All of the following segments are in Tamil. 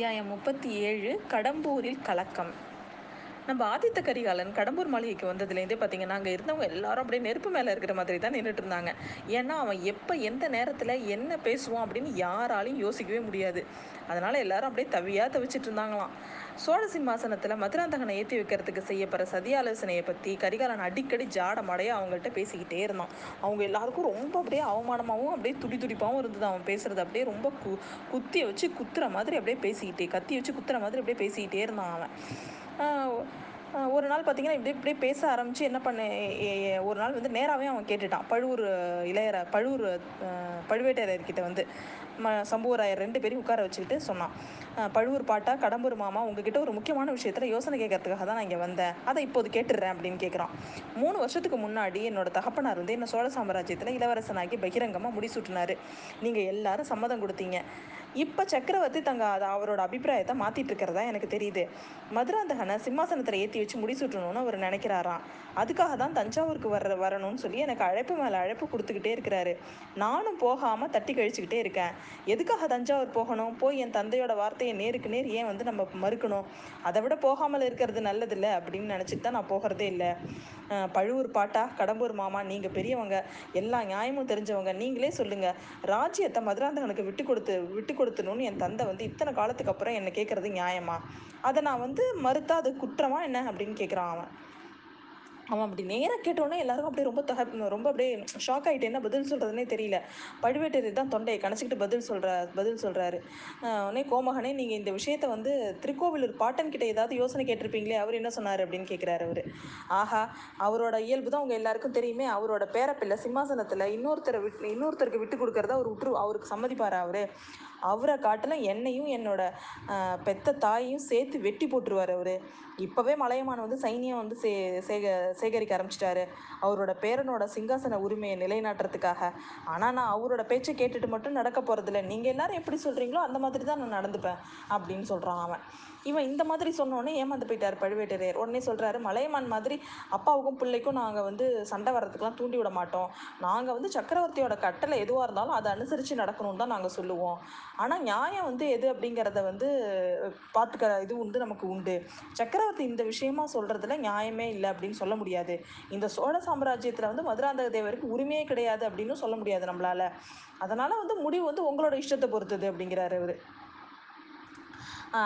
அத்தியாயம் முப்பத்தி ஏழு கடம்பூரில் கலக்கம். நம்ம ஆதித்த கரிகாலன் கடம்பூர் மாளிகைக்கு வந்ததுலேருந்தே பார்த்தீங்கன்னா அங்கே இருந்தவங்க எல்லாரும் அப்படியே நெருப்பு மேலே இருக்கிற மாதிரி தான் நின்றுட்டு இருந்தாங்க. ஏன்னா அவன் எப்போ எந்த நேரத்தில் என்ன பேசுவான் அப்படின்னு யாராலையும் யோசிக்கவே முடியாது. அதனால் எல்லாரும் அப்படியே தவியாக தவிச்சிட்டு இருந்தாங்களாம். சோழ சிம்மாசனத்தில் மதுராந்தகனை ஏற்றி வைக்கிறதுக்கு செய்யப்படுற சதி ஆலோசனையை பற்றி கரிகாலன் அடிக்கடி ஜாடமடைய அவங்கள்ட்ட பேசிக்கிட்டே இருந்தான். அவங்க எல்லாருக்கும் ரொம்ப அப்படியே அவமானமாகவும் அப்படியே துடி துடிப்பாகவும் இருந்தது. அவன் பேசுறது அப்படியே ரொம்ப கு குத்தி வச்சு குத்துற மாதிரி அப்படியே பேசிக்கிட்டே கத்தி வச்சு குத்துற மாதிரி அப்படியே பேசிக்கிட்டே இருந்தான் அவன். ஒரு நாள் பார்த்தீங்கன்னா இப்படி இப்படியே பேச ஆரம்பித்து என்ன பண்ண ஒரு நாள் வந்து நேராகவே அவன் கேட்டுட்டான். பழுவூர் இளையர பழுவூர் பழுவேட்டரையர்கிட்ட வந்து ம சம்புவராயர் ரெண்டு பேரையும் உட்கார வச்சுக்கிட்டு சொன்னான். பழுவூர் பாட்டா கடம்பூர் மாமா உங்ககிட்ட ஒரு முக்கியமான விஷயத்தில் யோசனை கேட்கறதுக்காக தான் நான் இங்கே வந்தேன். அதை இப்போது கேட்டுடுறேன் அப்படின்னு கேட்குறான் மூணு வருஷத்துக்கு முன்னாடி என்னோட தகப்பனார் வந்து என்ன சோழ சாம்ராஜ்யத்தில் இளவரசனாகி பகிரங்கமாக முடிசூட்டினார். நீங்கள் எல்லாரும் சம்மதம் கொடுத்தீங்க. இப்போ சக்கரவர்த்தி தங்க அதை அவரோட அபிப்பிராயத்தை மாற்றிட்டு இருக்கிறதா எனக்கு தெரியுது. மதுராந்தகனை சிம்மாசனத்தில் ஏற்றி வச்சு முடிசூட்டணும்னு அவர் நினைக்கிறாராம் அதுக்காக தான் தஞ்சாவூருக்கு வர வரணும்னு சொல்லி எனக்கு அழைப்பு மேலே அழைப்பு கொடுத்துக்கிட்டே இருக்கிறாரு. நானும் போகாமல் தட்டி கழிச்சுக்கிட்டே இருக்கேன். எதுக்காக தஞ்சாவூர் போகணும்? போய் என் தந்தையோட வார்த்தையை நேருக்கு நேர் ஏன் வந்து நம்ம மறுக்கணும்? அதை விட போகாமல் இருக்கிறது நல்லதில்ல அப்படின்னு நினச்சிட்டு தான் நான் போகிறதே இல்லை. பழுவூர் பாட்டா கடம்பூர் மாமா நீங்கள் பெரியவங்க எல்லா நியாயமும் தெரிஞ்சவங்க நீங்களே சொல்லுங்கள் ராஜ்யத்தை மதுராந்தகனுக்கு விட்டு கொடுத்து விட்டு கொடுத்துணும்னு என் தந்தை வந்து இத்தனை காலத்துக்கு அப்புறம் என்னை கேட்குறது நியாயமா? அதை நான் வந்து மறுத்தா அது குற்றமா என்ன அப்படின்னு கேட்குறான் அவன். அவன் அப்படி நேராக கேட்டோன்னே எல்லாரும் அப்படியே ரொம்ப தக ரொம்ப அப்படியே ஷாக் ஆகிட்டு என்ன பதில் சொல்கிறதுனே தெரியல. பழுவேட்டரையர் தான் தொண்டையை கணச்சிக்கிட்டு பதில் சொல்கிற பதில் சொல்கிறாரு உடனே கோமகனே நீங்கள் இந்த விஷயத்தை வந்து திருக்கோவிலூர் பாட்டன் கிட்ட ஏதாவது யோசனை கேட்டிருப்பீங்களே அவர் என்ன சொன்னார் அப்படின்னு கேட்குறாரு அவர். ஆஹா அவரோட இயல்பு தான் உங்கள் எல்லாருக்கும் தெரியுமே. அவரோட பேரப்பிள்ளை சிம்மாசனத்தில் இன்னொருத்தரை விட்டு இன்னொருத்தருக்கு விட்டு கொடுக்கறத அவர் உற்று அவருக்கு சம்மதிப்பார் அவர்? அவரை காட்டிலும் என்னையும் என்னோட பெத்த தாயையும் சேர்த்து வெட்டி போட்டுருவார் அவர். இப்போவே மலையமான் வந்து சைனியம் வந்து சே சேக சேகரிக்க ஆரம்பிச்சிட்டாரு. அவரோட பேரனோட சிங்காசன உரிமையை நிலைநாட்டுறதுக்காக. ஆனால் நான் அவரோட பேச்சை கேட்டுட்டு மட்டும் நடக்க போகிறதில்ல நீங்கள் எல்லாரும் எப்படி சொல்கிறீங்களோ அந்த மாதிரி தான் நான் நடந்துப்பேன் அப்படின்னு சொல்கிறான் அவன். இவன் இந்த மாதிரி சொன்னோடனே ஏமாந்து போயிட்டார் பழுவேட்டரையர். உடனே சொல்கிறாரு மலையமான் மாதிரி அப்பாவுக்கும் பிள்ளைக்கும் நாங்கள் வந்து சண்டை வர்றதுக்கெலாம் தூண்டி விட மாட்டோம். நாங்கள் வந்து சக்கரவர்த்தியோட கட்டளை எதுவாக இருந்தாலும் அதை அனுசரித்து நடக்கணும்னு தான் நாங்கள் சொல்லுவோம். ஆனால் நியாயம் வந்து எது அப்படிங்கிறத வந்து பார்த்துக்கிற இது உண்டு நமக்கு உண்டு. சக்கரவர்த்தி இந்த விஷயமா சொல்கிறதுல நியாயமே இல்லை அப்படின்னு சொல்ல முடியாது. இந்த சோழ சாம்ராஜ்யத்தில் வந்து மதுராந்தக தேவருக்கு உரிமையே கிடையாது அப்படின்னு சொல்ல முடியாது நம்மளால. அதனால் வந்து முடிவு வந்து உங்களோட இஷ்டத்தை பொறுத்தது அப்படிங்கிறாரு அவர்.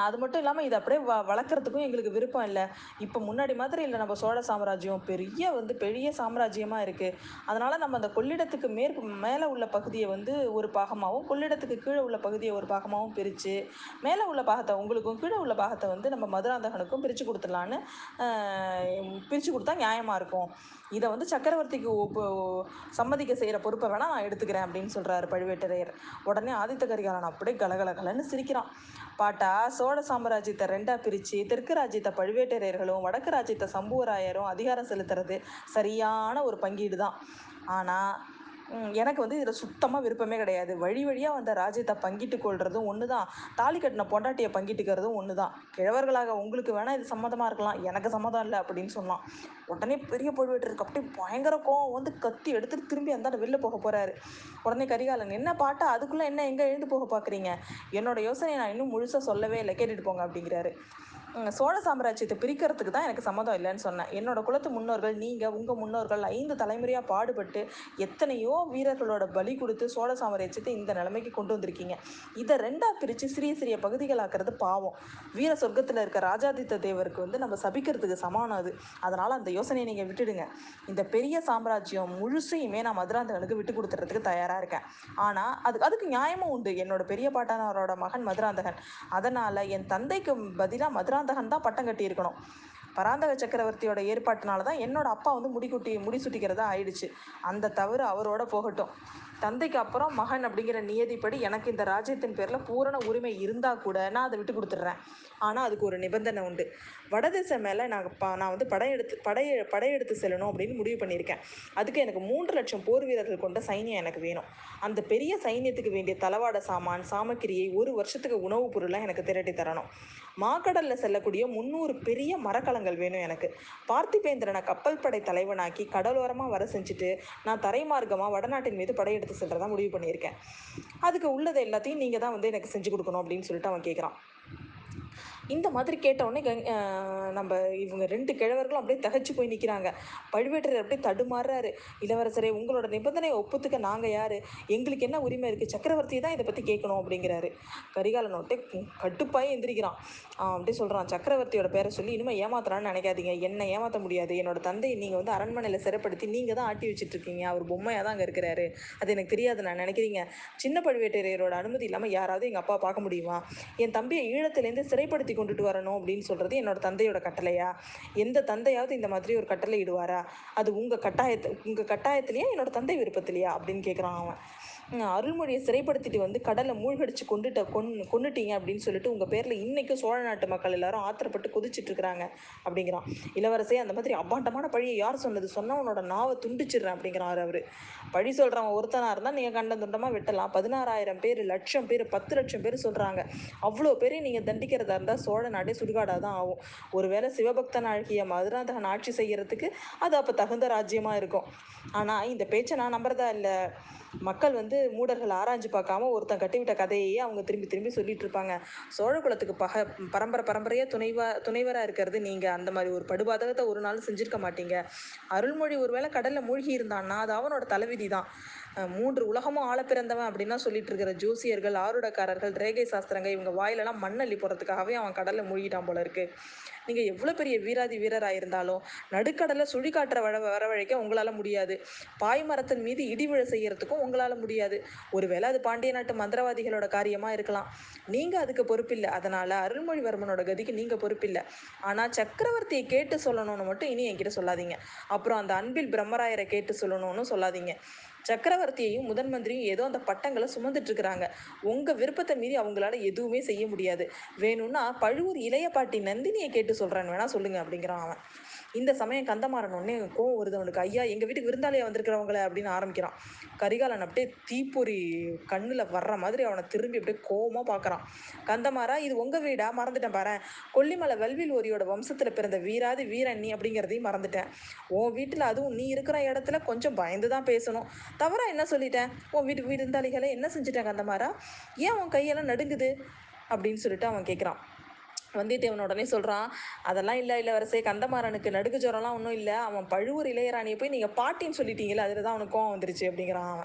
அது மட்டும் இல்லாமல் இதை அப்படியே வ வளர்க்குறதுக்கும் எங்களுக்கு விருப்பம் இல்லை. இப்போ முன்னாடி மாதிரி இல்லை. நம்ம சோழ சாம்ராஜ்யம் பெரிய வந்து பெரிய சாம்ராஜ்யமாக இருக்குது அதனால் நம்ம அந்த கொள்ளிடத்துக்கு மேற்கு மேலே உள்ள பகுதியை வந்து ஒரு பாகமாகவும் கொள்ளிடத்துக்கு கீழே உள்ள பகுதியை ஒரு பாகமாகவும் பிரித்து மேலே உள்ள பாகத்தை உங்களுக்கும் கீழே உள்ள பாகத்தை வந்து நம்ம மதுராந்தகனுக்கும் பிரித்து கொடுத்துடலான்னு பிரித்து கொடுத்தா நியாயமாக இருக்கும். இதை வந்து சக்கரவர்த்திக்கு ஒப்பு சம்மதிக்க செய்கிற பொறுப்பை வேணால் நான் எடுத்துக்கிறேன் அப்படின்னு சொல்கிறாரு பழுவேட்டரையர். உடனே ஆதித்த கரிகாலன் அப்படியே கலகலகலன்னு சிரிக்கிறான். பாட்டா? சோழ சாம்ராஜ்யத்தை ரெண்டாக பிரித்து தெற்கு ராஜ்யத்தை பழுவேட்டரையர்களும் வடக்கு ராஜ்யத்தை சம்புவராயரும் அதிகாரம் செலுத்துறது சரியான ஒரு பங்கீடு தான் ஆனால் எனக்கு வந்து இதில் சுத்தமாக விருப்பமே கிடையாது. வழி வழியாக வந்த ராஜ்யத்தை பங்கிட்டு கொள்றதும் ஒன்று தான் தாலி கட்டின பொண்டாட்டியை பங்கிட்டுக்கிறதும் ஒன்று தான் கிழவர்களாக உங்களுக்கு வேணால் இது சம்மதமாக இருக்கலாம். எனக்கு சம்மதம் இல்லை அப்படின்னு சொன்னான். உடனே பெரிய பழுவேட்டருக்கு அப்படியே பயங்கர கோவம் வந்து கத்தி எடுத்துட்டு திரும்பி அந்த வெளில போக போகிறாரு உடனே கரிகாலன் என்ன பாட்டா? அதுக்குள்ளே என்ன எங்கே எழுந்து போக பார்க்குறீங்க என்னோட யோசனையை நான் இன்னும் முழுசாக சொல்லவே இல்லை. கேட்டுட்டு போங்க அப்படிங்கிறாரு. சோழ சாம்ராஜ்யத்தை பிரிக்கிறதுக்கு தான் எனக்கு சம்மதம் இல்லைன்னு சொன்னேன். என்னோட குலத்து முன்னோர்கள் நீங்கள் உங்கள் முன்னோர்கள் ஐந்து தலைமுறையாக பாடுபட்டு எத்தனையோ வீரர்களோட பலி கொடுத்து சோழ சாம்ராஜ்யத்தை இந்த நிலைமைக்கு கொண்டு வந்திருக்கீங்க. இதை ரெண்டாக பிரித்து சிறிய சிறிய பகுதிகளாக்குறது பாவம். வீர சொர்க்கத்தில் இருக்க ராஜாதித்த தேவருக்கு வந்து நம்ம சபிக்கிறதுக்கு சமானம் அது. அதனால் அந்த யோசனையை நீங்கள் விட்டுடுங்க. இந்த பெரிய சாம்ராஜ்யம் முழுசையுமே நான் மதுராந்தகனுக்கு விட்டு கொடுத்துறதுக்கு தயாராக இருக்கேன். ஆனால் அதுக்கு அதுக்கு நியாயமும் உண்டு. என்னோட பெரிய பாட்டனாரோட மகன் மதுராந்தகன். அதனால் என் தந்தைக்கு பதிலாக பராந்தகன் தான் பட்டம் கட்டியிருக்கணும். பராந்தக சக்கரவர்த்தியோட ஏற்பாட்டினால தான் என்னோட அப்பா வந்து முடிக்குட்டி முடிசூட்டிக்கிறதா ஆயிடுச்சு. அந்த தவறு அவரோட போகட்டும். தந்தைக்கு அப்புறம் மகன் அப்படிங்கிற நியதிப்படி எனக்கு இந்த ராஜ்யத்தின் பேரில் பூரண உரிமை இருந்தால் கூட நான் அதை விட்டு கொடுத்துட்றேன். ஆனால் அதுக்கு ஒரு நிபந்தனை உண்டு. வடதிசை மேலே நான் பா நான் வந்து படையெடுத்து படைய படையெடுத்து செல்லணும் அப்படின்னு முடிவு பண்ணியிருக்கேன். அதுக்கு எனக்கு மூன்று லட்சம் போர் வீரர்கள் கொண்ட சைன்யம் எனக்கு வேணும். அந்த பெரிய சைன்யத்துக்கு வேண்டிய தளவாட சாமான் சாமக்கிரியை ஒரு வருஷத்துக்கு உணவுப் பொருளாக எனக்கு திரட்டி தரணும். மாக்கடலில் செல்லக்கூடிய முந்நூறு பெரிய மரக்கலங்கள் வேணும் எனக்கு. பார்த்திபேந்திரனை கப்பல் படை தலைவனாக்கி கடலோரமாக வர செஞ்சுட்டு நான் தரைமார்க்கமாக வடநாட்டின் மீது படையெடுத்து செல்றதா முடிவு பண்ணியிருக்கேன். அதுக்கு உள்ளது எல்லாத்தையும் நீங்கள் தான் வந்து எனக்கு செஞ்சு கொடுக்கணும் அப்படின்னு சொல்லிட்டு அவன் கேட்குறான் இந்த மாதிரி கேட்டவுடனே கங் நம்ம இவங்க ரெண்டு கிழவர்களும் அப்படியே திகைச்சு போய் நிற்கிறாங்க பழுவேட்டரையர் அப்படியே தடுமாறுறாரு. இளவரசரே உங்களோட நிபந்தனையை ஒப்புத்துக்க நாங்கள் யார்? எங்களுக்கு என்ன உரிமை இருக்குது சக்கரவர்த்தி தான் இதை பற்றி கேட்கணும் அப்படிங்கிறாரு. கரிகாலன் ஒட்டே கட்டுப்பாய் எந்திரிக்கிறான். அப்படியே சொல்கிறான் சக்கரவர்த்தியோட பேரை சொல்லி இனிமேல் ஏமாத்தலான்னு நினைக்காதீங்க. என்னை ஏமாற்ற முடியாது. என்னோட தந்தையை நீங்கள் வந்து அரண்மனையில் சிறப்படுத்தி நீங்கள் தான் ஆட்டி வச்சுட்டு இருக்கீங்க. அவர் பொம்மையாக தான் அங்கே இருக்கிறாரு. அது எனக்கு தெரியாது நான் நினைக்கிறீங்க. சின்ன பழுவேட்டரையரோட அனுமதி இல்லாமல் யாராவது எங்கள் அப்பா பார்க்க முடியுமா? என் தம்பியை ஈழத்துலேருந்து சிறைப்படுத்தி கொண்டுட்டு வரணும் அப்படின்னு சொல்கிறது என்னோட தந்தையோட கட்டளையா? எந்த தந்தையாவது இந்த மாதிரி ஒரு கட்டளை இடுவாரா? அது உங்கள் கட்டாயத்து உங்கள் கட்டாயத்துலையா? என்னோட தந்தை விருப்பத்திலையா? அப்படின்னு கேட்குறான் அவன். அருள்மொழியை சிறைப்படுத்திட்டு வந்து கடலை மூழ்கடிச்சு கொண்டுட்ட கொன் கொண்டுட்டீங்க அப்படின்னு சொல்லிட்டு உங்கள் பேரில் இன்றைக்கும் சோழ நாட்டு மக்கள் எல்லாரும் ஆத்திரப்பட்டு கொதிச்சிட்டு இருக்கிறாங்க அப்படிங்கிறான். இளவரசே அந்த மாதிரி அபாண்டமான பழியை யார் சொன்னது? சொன்னவனோட உன்னோட நாவை துண்டிச்சிடுறேன் அப்படிங்கிறாரு அவர். பழி சொல்கிறவன் ஒருத்தனாக இருந்தால் நீங்கள் கண்ட துண்டமாக வெட்டலாம். பதினாறாயிரம் பேர் லட்சம் பேர் பத்து லட்சம் பேர் சொல்கிறாங்க அவ்வளோ பேரையும் நீங்கள் தண்டிக்கிறதா இருந்தால் சோழ நாடே சுடுகாடாக தான் ஆகும். ஒருவேளை சிவபக்தன் ஆழ்கிய மதுராந்தகன் ஆட்சி செய்யறதுக்கு அது அப்போ தகுந்த ராஜ்யமாக இருக்கும். ஆனால் இந்த பேச்சை நான் நம்புறதா இல்லை. மக்கள் வந்து மூடர்கள் ஆராய்ஞ்சு பார்க்காம ஒருத்தன் கட்டிவிட்ட கதையே அவங்க திரும்பி திரும்பி சொல்லிட்டு இருப்பாங்க சோழ குலத்துக்கு பக பரம்பரை பரம்பரையாக துணைவா துணைவராக இருக்கிறது நீங்கள் அந்த மாதிரி ஒரு படுபாதகத்தை ஒரு நாள் செஞ்சிருக்க மாட்டீங்க. அருள்மொழி ஒருவேளை கடலில் மூழ்கி இருந்தான்னா அது அவனோட தலைவிதி தான் மூன்று உலகமும் ஆள பிறந்தவன் அப்படின்னா சொல்லிட்டு இருக்கிற ஜோசியர்கள் ஆருடக்காரர்கள் ரேகை சாஸ்திரங்க இவங்க வாயிலெல்லாம் மண்ணள்ளி போகிறதுக்காகவே அவன் கடலில் மூழ்கிட்டான் போல இருக்கு. நீங்கள் எவ்வளோ பெரிய வீராதி வீரராக இருந்தாலும் நடுக்கடலை சுழிகாட்டுற வர வரவழைக்க உங்களால் முடியாது. பாய் மரத்தின் மீது இடிவிழ செய்யறதுக்கும் உங்களால் முடியாது. ஒருவேளை அது பாண்டிய நாட்டு மந்திரவாதிகளோட காரியமாக இருக்கலாம். நீங்கள் அதுக்கு பொறுப்பில்லை. அதனால் அருள்மொழிவர்மனோட கதிக்கு நீங்கள் பொறுப்பில்லை. ஆனால் சக்கரவர்த்தியை கேட்டு சொல்லணும்னு மட்டும் இனி என்கிட்ட சொல்லாதீங்க. அப்புறம் அந்த அன்பில் பிரம்மராயரை கேட்டு சொல்லணும்னு சொல்லாதீங்க. சக்கரவர்த்தியையும் முதன் மந்திரியும் ஏதோ அந்த பட்டங்களை சுமந்துட்டு இருக்கிறாங்க உங்க விருப்பத்தை மீறி அவங்களால எதுவுமே செய்ய முடியாது. வேணும்னா பழுவூர் இளைய பாட்டி நந்தினியை கேட்டு சொல்றேன்னு வேணா சொல்லுங்க அப்படிங்கிறான் அவன். இந்த சமயம் கந்தமாறன் உடனே கோவம் வருது அவனுக்கு ஐயா எங்க வீட்டுக்கு விருந்தாளியா வந்திருக்கிறவங்கள அப்படின்னு ஆரம்பிக்கிறான். கரிகாலன் அப்படியே தீப்பொறி கண்ணுல வர்ற மாதிரி அவனை திரும்பி அப்படியே கோவமா பார்க்குறான் கந்தமாரா இது உங்க வீடா? மறந்துட்டேன் பாரு கொல்லிமலை வல்வில் ஓரியோட வம்சத்துல பிறந்த வீராதி வீரன் நீ அப்படிங்கிறதையும் மறந்துட்டேன். உன் வீட்டுல அதுவும் நீ இருக்கிற இடத்துல கொஞ்சம் பயந்து தான் பேசணும். தவறா என்ன சொல்லிட்டேன்? உன் வீட்டு விருந்தாளிகளை என்ன செஞ்சுட்டேன் கந்தமாரா ஏன் உன் கையெல்லாம் நடுங்குது? அப்படின்னு சொல்லிட்டு அவன் கேட்குறான் வந்தியத்தேவன் உடனே சொல்கிறான் அதெல்லாம் இல்லை இளவரசே கந்தமாறனுக்கு நடுக்கு ஜுரம்லாம் ஒன்றும் இல்லை. அவன் பழுவூர் இளையராணியை போய் நீங்கள் பாட்டின்னு சொல்லிட்டீங்களே அதில் தான் அவனுக்கு கோவம் வந்துருச்சு அப்படிங்கிறான்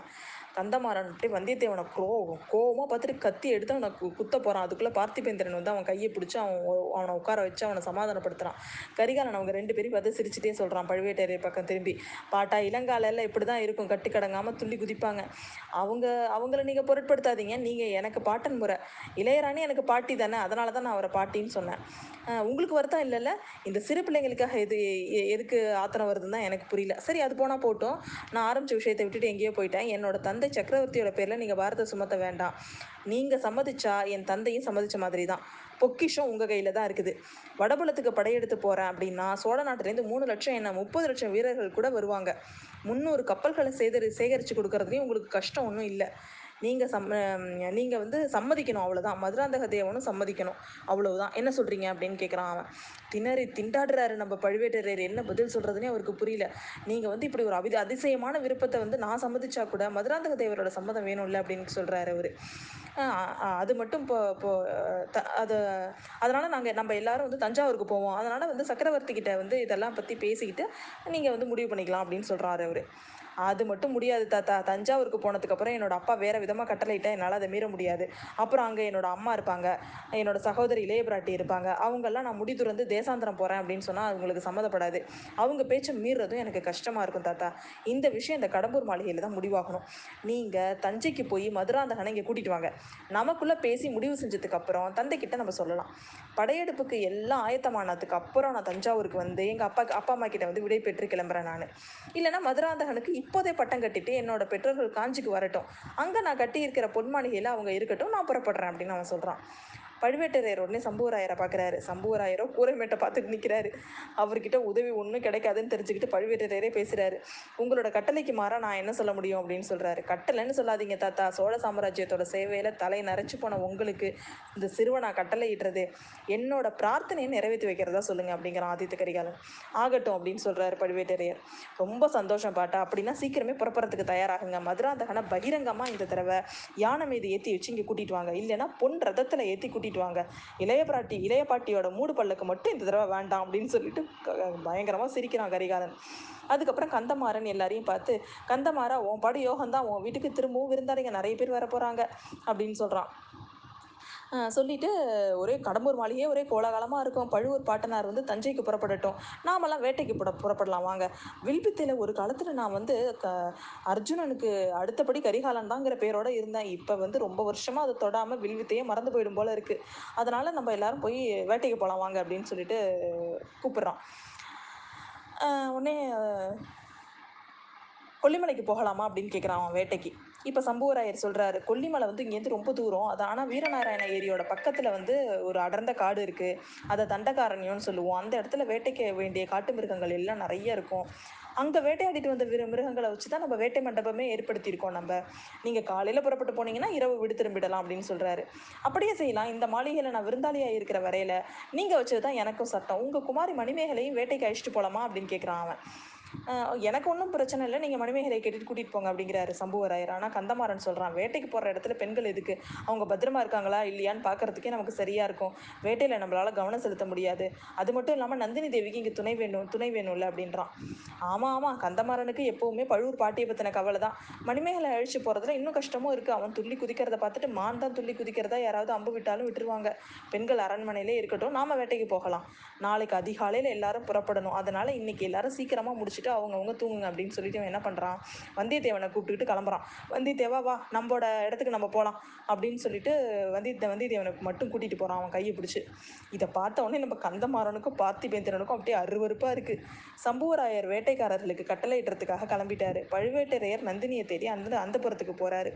கந்தமாறன் அப்படியே வந்தியத்தேவனை கோவம் கோவமாக பார்த்துட்டு கத்தி எடுத்து அவனை கு- குத்த போகிறான் அதுக்குள்ளே பார்த்திபேந்திரன் வந்து அவன் கையை பிடிச்சி அவன் அவனை உட்கார வச்சு அவனை சமாதானப்படுத்துகிறான் கரிகாலன் அவங்க ரெண்டு பேரும் பார்த்து சிரிச்சிட்டே சொல்கிறான் பழுவேட்டரையர் பக்கம் திரும்பி. பாட்டா இளங்காலையில் இப்படி தான் இருக்கும். கட்டு கடங்காமல் துள்ளி குதிப்பாங்க. அவங்க அவங்கள நீங்கள் பொருட்படுத்தாதீங்க. நீங்கள் எனக்கு பாட்டன் முறை. இளையராணி எனக்கு பாட்டி தானே. அதனால தான் நான் அவரை பாட்டின்னு சொன்னேன். உங்களுக்கு வருத்தம் இல்லைல்ல? இந்த சிறு பிள்ளைங்களுக்காக எது எ- எதுக்கு ஆத்திரம் வருதுன்னு தான் எனக்கு புரியல. சரி அது போனால் போட்டும். நான் ஆரம்பித்த விஷயத்தை விட்டுட்டு எங்கேயோ போயிட்டேன். என்னோட தந்தை சக்கரவர்த்தியோட பேரில் நீங்கள் பாரத சுமத்த வேண்டாம். நீங்கள் சம்மதிச்சா என் தந்தையும் சம்மதிச்ச மாதிரி தான் பொக்கிஷம் உங்கள் கையில் தான் இருக்குது. வடபுலத்துக்கு படையெடுத்து போகிறேன் அப்படின்னா சோழ நாட்டிலேருந்து மூணு லட்சம் என்ன முப்பது லட்சம் வீரர்கள் கூட வருவாங்க. முந்நூறு கப்பல்களை சேகரி சேகரித்து கொடுக்கறதுலையும் உங்களுக்கு கஷ்டம் ஒன்றும் இல்லை. நீங்கள் சம் நீங்கள் வந்து சம்மதிக்கணும் அவ்வளோதான் மதுராந்தக தேவனும் சம்மதிக்கணும். அவ்வளவுதான். என்ன சொல்கிறீங்க அப்படின்னு கேட்குறான் அவன். திணறி திண்டாடுறாரு நம்ம பழுவேட்டரையர். என்ன பதில் சொல்கிறதுனே அவருக்கு புரியல. நீங்கள் வந்து இப்படி ஒரு அபி அதிசயமான விருப்பத்தை வந்து நான் சம்மதிச்சா கூட மதுராந்தக தேவரோட சம்மதம் வேணும்ல அப்படின்னு சொல்கிறாரு அவர். அது மட்டும் இப்போ இப்போ அது அதனால் நாங்கள் நம்ம எல்லாரும் வந்து தஞ்சாவூருக்கு போவோம். அதனால் வந்து சக்கரவர்த்தி கிட்ட வந்து இதெல்லாம் பற்றி பேசிக்கிட்டு நீங்கள் வந்து முடிவு பண்ணிக்கலாம் அப்படின்னு சொல்கிறாரு அவர். அது மட்டும் முடியாது தாத்தா. தஞ்சாவூருக்கு போனதுக்கப்புறம் என்னோட அப்பா வேறு விதமாக கட்டளையிட்டா என்னால் அதை மீற முடியாது. அப்புறம் அங்கே என்னோட அம்மா இருப்பாங்க. என்னோட சகோதரி இளைய பிராட்டி இருப்பாங்க. அவங்கெல்லாம் நான் முடி துறந்து தேசாந்திரம் போகிறேன் அப்படின்னு சொன்னால் அவங்களுக்கு சம்மதப்படாது. அவங்க பேச்சை மீறுறதும் எனக்கு கஷ்டமாக இருக்கும் தாத்தா. இந்த விஷயம் இந்த கடம்பூர் மாளிகையில் தான் முடிவாகணும். நீங்கள் தஞ்சைக்கு போய் மதுராந்தகனை இங்கே கூட்டிகிட்டு வாங்க. நமக்குள்ளே பேசி முடிவு செஞ்சதுக்கப்புறம் தந்தைக்கிட்ட நம்ம சொல்லலாம். படையெடுப்புக்கு எல்லாம் ஆயத்தமானதுக்கு அப்புறம் நான் தஞ்சாவூருக்கு வந்து எங்கள் அப்பா அப்பா அம்மா கிட்ட வந்து விடை பெற்று கிளம்புறேன் நான். இல்லைன்னா மதுராந்தகனுக்கு இப்போதே பட்டம் கட்டிட்டு என்னோட பெற்றோர்கள் காஞ்சிக்கு வரட்டும். அங்கே நான் கட்டியிருக்கிற பொன் மாளிகையில் அவங்க இருக்கட்டும் நான் புறப்படுறேன் அப்படின்னு அவன் சொல்கிறான் பழுவேட்டரையர் உடனே சம்புவராயரை பார்க்குறாரு சம்புவராயரோ கூரைமேட்டை பார்த்துட்டு நிற்கிறாரு அவர்கிட்ட உதவி ஒன்றும் கிடைக்காதுன்னு தெரிஞ்சுக்கிட்டு பழுவேட்டரையரே பேசுகிறாரு உங்களோட கட்டளைக்கு மாறாக நான் என்ன சொல்ல முடியும் அப்படின்னு சொல்கிறாரு கட்டளைன்னு சொல்லாதீங்க தாத்தா. சோழ சாம்ராஜ்யத்தோட சேவையில் தலை நரைச்சு போன உங்களுக்கு இந்த சிறுவனா கட்டளை இடுறது என்னோட பிரார்த்தனையை நிறைவேற்றி வைக்கிறதா சொல்லுங்கள் அப்படிங்கிறான் ஆதித்த கரிகாலன். ஆகட்டும் அப்படின்னு சொல்கிறாரு பழுவேட்டரையர். ரொம்ப சந்தோஷம் பாட்டா. அப்படின்னா சீக்கிரமே புறப்படுறதுக்கு தயாராகுங்க. மதுராந்தகனை பகிரங்கமாக இந்த தடவை யானை மீது ஏற்றி வச்சு இங்கே கூட்டிட்டு வாங்க. இல்லைன்னா பொன் ரதத்தில் ஏற்றி கூட்டிட்டு கூட்டிகிட்டு வாங்க இளைய பிராட்டி இளைய பாட்டியோட மூடு பல்லுக்கு மட்டும் இந்த தடவை வேண்டாம் அப்படின்னு சொல்லிட்டு பயங்கரமாக சிரிக்கிறான் கரிகாலன். அதுக்கப்புறம் கந்தமாறன் எல்லாரையும் பார்த்து கந்தமாறா உன் படி யோகம்தான். உன் வீட்டுக்கு திரும்பவும் விருந்தாளிங்க நிறைய பேர் வர போகிறாங்க அப்படின்னு சொல்கிறான் சொல்லிட்டு ஒரே கடம்பூர் மாளிகையே ஒரே கோலாகலமாக இருக்கும். பழுவூர் பாட்டனார் வந்து தஞ்சைக்கு புறப்படட்டும். நாமெல்லாம் வேட்டைக்கு புற புறப்படலாம். வாங்க. வில்வித்தையில் ஒரு காலத்தில் நான் வந்து க அர்ஜுனனுக்கு அடுத்தபடி கரிகாலன் தாங்கிற பேரோட இருந்தேன். இப்போ வந்து ரொம்ப வருஷமாக அதை தொடாமல் வில்வித்தையே மறந்து போயிடும் போல இருக்குது அதனால் நம்ம எல்லாரும் போய் வேட்டைக்கு போகலாம் வாங்க அப்படின்னு சொல்லிட்டு கூப்பிட்றான் உடனே கொல்லிமலைக்கு போகலாமா அப்படின்னு கேட்குறான் அவன் வேட்டைக்கு. இப்போ சம்புவராயர் சொல்கிறாரு கொல்லிமலை வந்து இங்கேருந்து ரொம்ப தூரம். அது ஆனால் வீரநாராயண ஏரியோட பக்கத்தில் வந்து ஒரு அடர்ந்த காடு இருக்குது அதை தண்டகாரண்யம்னு சொல்லுவோம். அந்த இடத்துல வேட்டைக்கு வேண்டிய காட்டு மிருகங்கள் எல்லாம் நிறைய இருக்கும். அங்கே வேட்டையாடிட்டு வந்த விரு மிருகங்களை வச்சு தான் நம்ம வேட்டை மண்டபமே ஏற்படுத்தியிருக்கோம் நம்ம. நீங்கள் காலையில் புறப்பட்டு போனீங்கன்னா இரவு விடு திரும்பிடலாம் அப்படின்னு சொல்கிறாரு அப்படியே செய்யலாம். இந்த மாளிகையில் நான் விருந்தாளியாக இருக்கிற வரையில் நீங்கள் வச்சது தான் எனக்கும் சட்டம். உங்கள் குமாரி மணிமேகலையும் வேட்டைக்கு அழிச்சிட்டு போகலாமா அப்படின்னு கேட்குறான் அவன். எனக்கு ஒன்றும் பிரச்சனை இல்லை. நீங்கள் மணிமேகலை கேட்டுட்டு கூட்டிகிட்டு போங்க அப்படிங்கிறாரு சம்புவராயர். ஆனால் கந்தமாறன் சொல்கிறான் வேட்டைக்கு போகிற இடத்துல பெண்கள் எதுக்கு? அவங்க பத்திரமா இருக்காங்களா இல்லையான்னு பார்க்கறதுக்கே நமக்கு சரியாக இருக்கும். வேட்டையில் நம்மளால் கவனம் செலுத்த முடியாது. அது மட்டும் இல்லாமல் நந்தினி தேவிக்கு இங்கே துணை வேணும் துணை வேணும்ல அப்படின்றான். ஆமாம் ஆமாம் கந்தமாறனுக்கு எப்போவுமே பழுவூர் பாட்டியை பற்றின கவலை தான். மணிமேகலை அழிச்சு போகிறதுல இன்னும் கஷ்டமும் இருக்குது அவன் துள்ளி குதிக்கிறத பார்த்துட்டு மான் தான் துள்ளி குதிக்கிறதா யாராவது அம்பு விட்டாலும் விட்டுருவாங்க. பெண்கள் அரண்மனையிலே இருக்கட்டும் நாம் வேட்டைக்கு போகலாம். நாளைக்கு அதிகாலையில் எல்லாரும் புறப்படணும். அதனால் இன்றைக்கி எல்லாரும் சீக்கிரமாக முடிச்சு முடிச்சுட்டு அவங்கவுங்க தூங்குங்க அப்படின்னு சொல்லிட்டு அவன் என்ன பண்ணுறான் வந்தியத்தேவனை கூப்பிட்டுக்கிட்டு கிளம்புறான். வந்தியத்தேவா வா நம்மளோட இடத்துக்கு நம்ம போகலாம் அப்படின்னு சொல்லிட்டு வந்திய வந்தியத்தேவனுக்கு மட்டும் கூட்டிகிட்டு போகிறான் அவன் கையை பிடிச்சி. இதை பார்த்த உடனே நம்ம கந்தமாறனுக்கும் பார்த்திபேந்திரனுக்கும் அப்படியே அருவறுப்பாக இருக்குது சம்புவராயர் வேட்டைக்காரர்களுக்கு கட்டளையிடுறதுக்காக கிளம்பிட்டாரு. பழுவேட்டரையர் நந்தினியை தேடி அந்த அந்த புறத்துக்கு போகிறாரு